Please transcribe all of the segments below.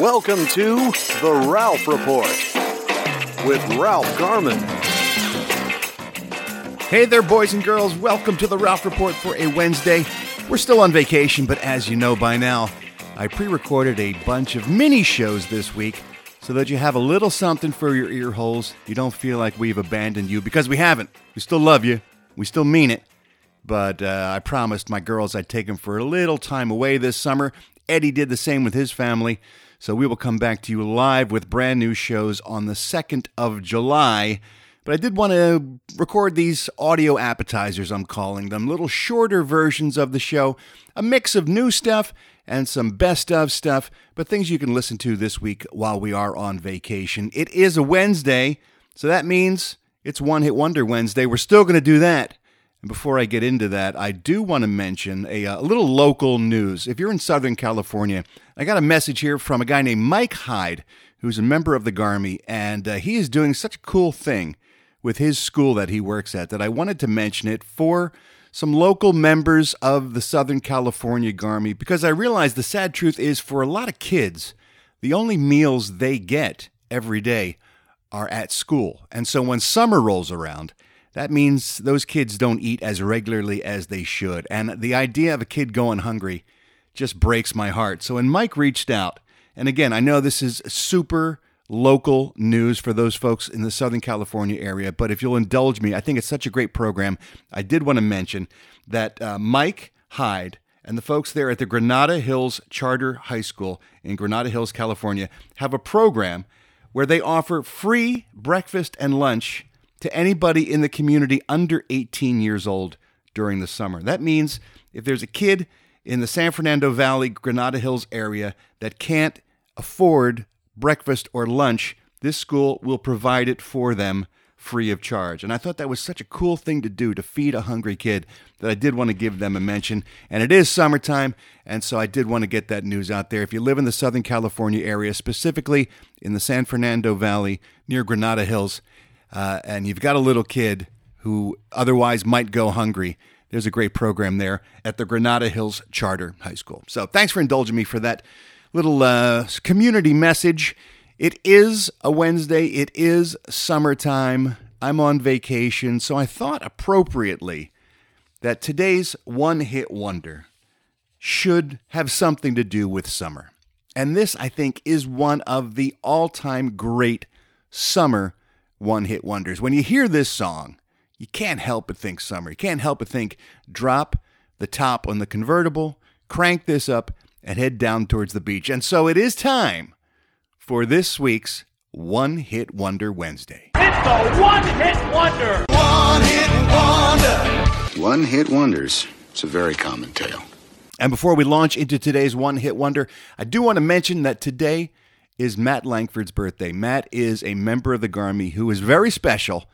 Welcome to The Ralph Report with Ralph Garman. Hey there, boys and girls. Welcome to the Ralph Report for a Wednesday. We're still on vacation, but as you know by now, I pre recorded a bunch of mini shows this week so that you have a little something for your ear holes. You don't feel like we've abandoned you because we haven't. We still love you, we still mean it. But uh, I promised my girls I'd take them for a little time away this summer. Eddie did the same with his family. So we will come back to you live with brand new shows on the 2nd of July. But I did want to record these audio appetizers, I'm calling them, little shorter versions of the show, a mix of new stuff and some best of stuff, but things you can listen to this week while we are on vacation. It is a Wednesday, so that means it's One Hit Wonder Wednesday. We're still going to do that. And before I get into that, I do want to mention a, a, little local news. If you're in Southern California, I got a message here from a guy named Mike Hyde, who's a member of the Garmy, and uh, he is doing such a cool thing with his school that he works at that I wanted to mention it for some local members of the Southern California Garmy because I realize the sad truth is for a lot of kids, the only meals they get every day are at school. And so when summer rolls around, that means those kids don't eat as regularly as they should. And the idea of a kid going hungry just breaks my heart. So when Mike reached out, and again, I know this is super local news for those folks in the Southern California area. But if you'll indulge me, I think it's such a great program. I did want to mention that uh, Mike Hyde and the folks there at the Granada Hills Charter High School in Granada Hills, California, have a program where they offer free breakfast and lunch to anybody in the community under 18 years old during the summer. That means if there's a kid in the San Fernando Valley, Granada Hills area that can't afford breakfast, or lunch, this school will provide it for them free of charge. And I thought that was such a cool thing to do to feed a hungry kid that I did want to give them a mention. And it is summertime, and so I did want to get that news out there. If you live in the Southern California area, specifically in the San Fernando Valley near Granada Hills, uh, and you've got a little kid who otherwise might go hungry, there's a great program there at the Granada Hills Charter High School. So thanks for indulging me for that little uh, community message. It is a Wednesday, it is summertime. I'm on vacation, so I thought appropriately that today's one hit wonder should have something to do with summer. And this, I think, is one of the all time great summer one hit wonders. When you hear this song, you can't help but think summer. You can't help but think drop the top on the convertible, crank this up, and head down towards the beach. And so it is time for this week's One Hit Wonder Wednesday. It's the one hit wonder! One hit wonder! One hit wonders. It's a very common tale. And before we launch into today's One Hit Wonder, I do want to mention that today is Matt Langford's birthday. Matt is a member of the Garmy who is very special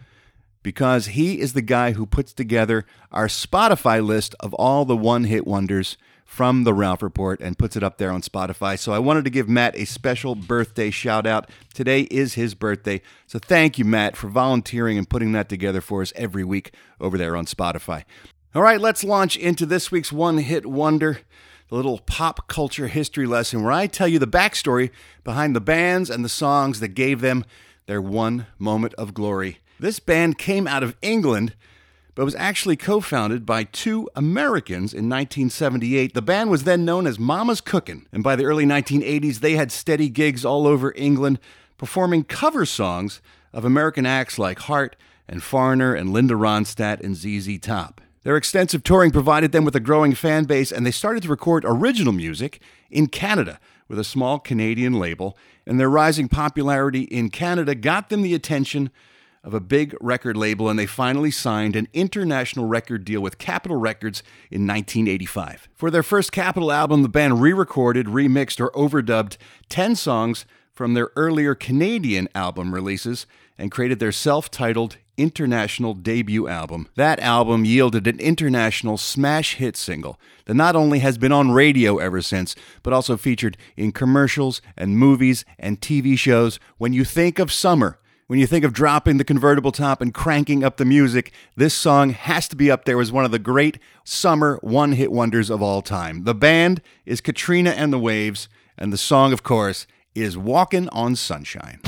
because he is the guy who puts together our Spotify list of all the one hit wonders from the Ralph Report and puts it up there on Spotify. So I wanted to give Matt a special birthday shout out. Today is his birthday. So thank you, Matt, for volunteering and putting that together for us every week over there on Spotify. All right, let's launch into this week's One Hit Wonder, the little pop culture history lesson where I tell you the backstory behind the bands and the songs that gave them their one moment of glory. This band came out of England but was actually co founded by two Americans in 1978. The band was then known as Mama's Cookin', and by the early 1980s, they had steady gigs all over England, performing cover songs of American acts like Heart and Foreigner and Linda Ronstadt and ZZ Top. Their extensive touring provided them with a growing fan base, and they started to record original music in Canada with a small Canadian label. And their rising popularity in Canada got them the attention of a big record label, and they finally signed an international record deal with Capitol Records in 1985. For their first Capitol album, the band re recorded, remixed, or overdubbed 10 songs from their earlier Canadian album releases and created their self titled international debut album. That album yielded an international smash hit single that not only has been on radio ever since, but also featured in commercials and movies and TV shows. When you think of summer, when you think of dropping the convertible top and cranking up the music, this song has to be up there as one of the great summer one hit wonders of all time. The band is Katrina and the Waves, and the song, of course, is Walking on Sunshine.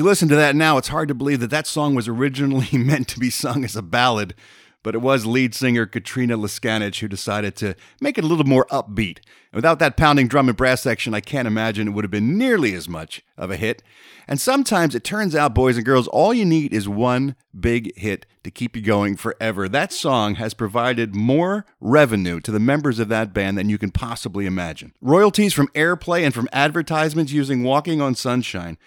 You listen to that now, it's hard to believe that that song was originally meant to be sung as a ballad, but it was lead singer Katrina Leskanich who decided to make it a little more upbeat. And without that pounding drum and brass section, I can't imagine it would have been nearly as much of a hit. And sometimes it turns out, boys and girls, all you need is one big hit to keep you going forever. That song has provided more revenue to the members of that band than you can possibly imagine. Royalties from airplay and from advertisements using Walking on Sunshine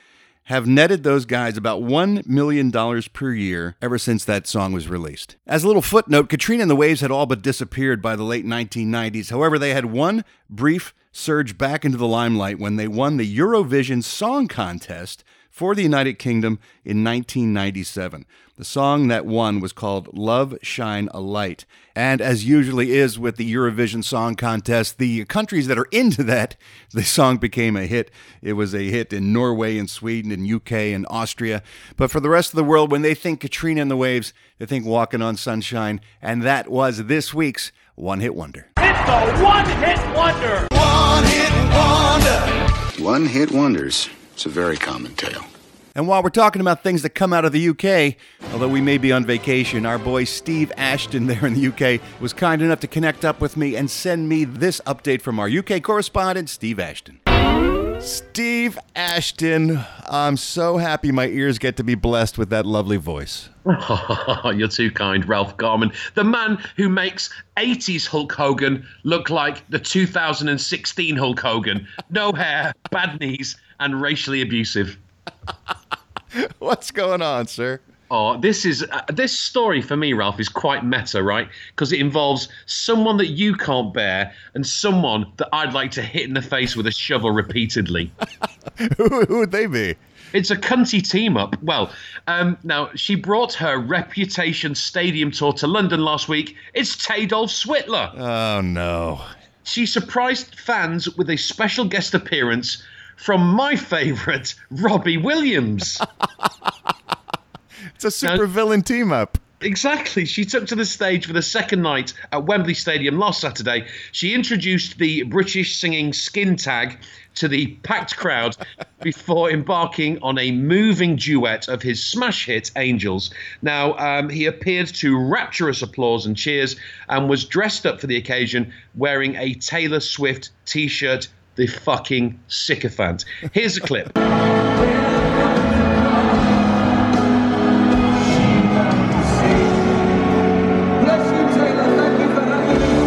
have netted those guys about $1 million per year ever since that song was released. As a little footnote, Katrina and the Waves had all but disappeared by the late 1990s. However, they had one brief surge back into the limelight when they won the Eurovision Song Contest for the United Kingdom in 1997. The song that won was called Love Shine a Light. And as usually is with the Eurovision Song Contest, the countries that are into that, the song became a hit. It was a hit in Norway and Sweden and UK and Austria. But for the rest of the world, when they think Katrina and the Waves, they think Walking on Sunshine. And that was this week's One Hit Wonder. It's a one-hit wonder. One hit wonder. One hit wonders. It's a very common tale. And while we're talking about things that come out of the UK, although we may be on vacation, our boy Steve Ashton there in the UK was kind enough to connect up with me and send me this update from our UK correspondent, Steve Ashton. Steve Ashton, I'm so happy my ears get to be blessed with that lovely voice. You're too kind, Ralph Garman. The man who makes 80s Hulk Hogan look like the 2016 Hulk Hogan. No hair, bad knees, and racially abusive. What's going on, sir? Oh, this is uh, this story for me, Ralph, is quite meta, right? Because it involves someone that you can't bear and someone that I'd like to hit in the face with a shovel repeatedly. who, who would they be? It's a cunty team up. Well, um, now she brought her Reputation Stadium tour to London last week. It's Tadolf Switler. Oh, no. She surprised fans with a special guest appearance from my favourite, Robbie Williams. It's a super villain team up. Exactly. She took to the stage for the second night at Wembley Stadium last Saturday. She introduced the British singing skin tag to the packed crowd before embarking on a moving duet of his smash hit Angels. Now, um, he appeared to rapturous applause and cheers and was dressed up for the occasion wearing a Taylor Swift t shirt. The fucking sycophant. Here's a clip. Bless you, Taylor. Thank you for having me.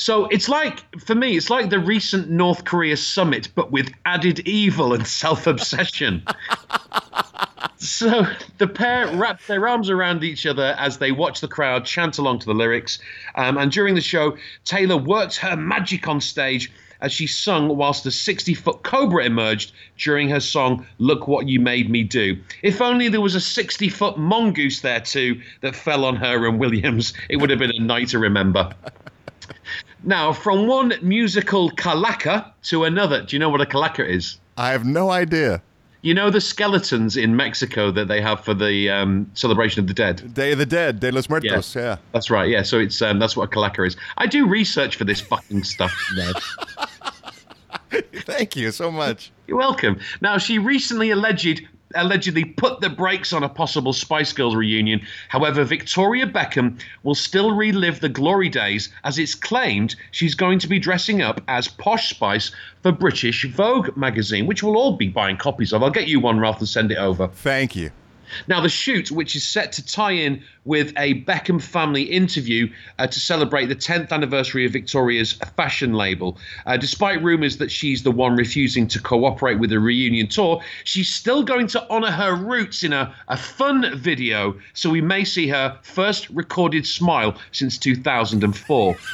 So it's like, for me, it's like the recent North Korea summit, but with added evil and self obsession. So the pair wrap their arms around each other as they watch the crowd chant along to the lyrics. Um, and during the show, Taylor worked her magic on stage as she sung whilst a 60 foot cobra emerged during her song Look What You Made Me Do. If only there was a 60 foot mongoose there too that fell on her and Williams, it would have been a night to remember. Now, from one musical calaca to another, do you know what a calaca is? I have no idea. You know the skeletons in Mexico that they have for the um, celebration of the dead. Day of the Dead, De los Muertos, yeah. That's right. Yeah, so it's um, that's what a calaca is. I do research for this fucking stuff. Ned. Thank you so much. You're welcome. Now, she recently alleged allegedly put the brakes on a possible Spice Girls reunion. However, Victoria Beckham will still relive the glory days as it's claimed she's going to be dressing up as Posh Spice for British Vogue magazine, which we'll all be buying copies of. I'll get you one, Ralph, and send it over. Thank you. Now, the shoot, which is set to tie in with a Beckham family interview uh, to celebrate the 10th anniversary of Victoria's fashion label. Uh, despite rumours that she's the one refusing to cooperate with the reunion tour, she's still going to honour her roots in a, a fun video, so we may see her first recorded smile since 2004.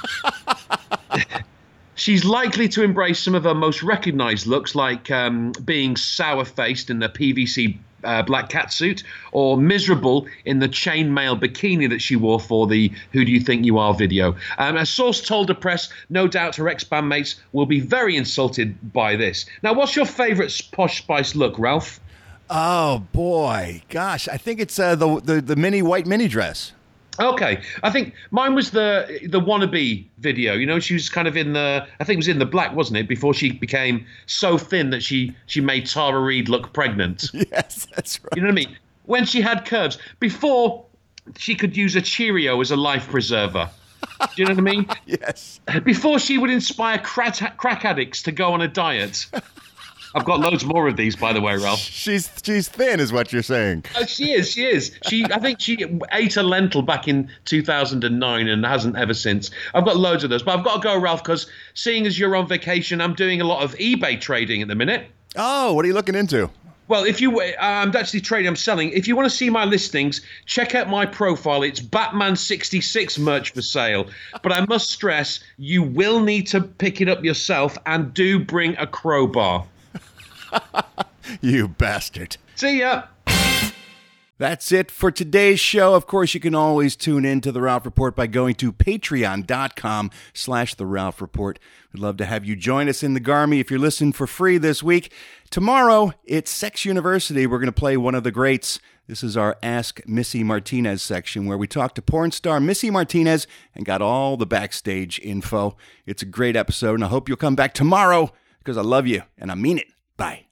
She's likely to embrace some of her most recognised looks, like um, being sour faced in the PVC uh, black cat suit, or miserable in the chainmail bikini that she wore for the Who Do You Think You Are video. Um, a source told the press, no doubt her ex bandmates will be very insulted by this. Now, what's your favourite Posh Spice look, Ralph? Oh boy, gosh, I think it's uh, the, the the mini white mini dress. Okay, I think mine was the the wannabe video. You know, she was kind of in the I think it was in the black, wasn't it? Before she became so thin that she she made Tara Reid look pregnant. Yes, that's right. You know what I mean? When she had curves before she could use a Cheerio as a life preserver. Do you know what I mean? Yes. Before she would inspire crack, crack addicts to go on a diet. I've got loads more of these, by the way, Ralph. She's she's thin, is what you're saying. Oh, she is. She is. She. I think she ate a lentil back in 2009 and hasn't ever since. I've got loads of those, but I've got to go, Ralph, because seeing as you're on vacation, I'm doing a lot of eBay trading at the minute. Oh, what are you looking into? Well, if you, uh, I'm actually trading. I'm selling. If you want to see my listings, check out my profile. It's Batman 66 merch for sale. But I must stress, you will need to pick it up yourself, and do bring a crowbar. You bastard. See ya. That's it for today's show. Of course, you can always tune in to The Ralph Report by going to patreon.com slash The Ralph Report. We'd love to have you join us in the Garmy if you're listening for free this week. Tomorrow, it's Sex University. We're going to play one of the greats. This is our Ask Missy Martinez section where we talk to porn star Missy Martinez and got all the backstage info. It's a great episode, and I hope you'll come back tomorrow because I love you and I mean it. Bye.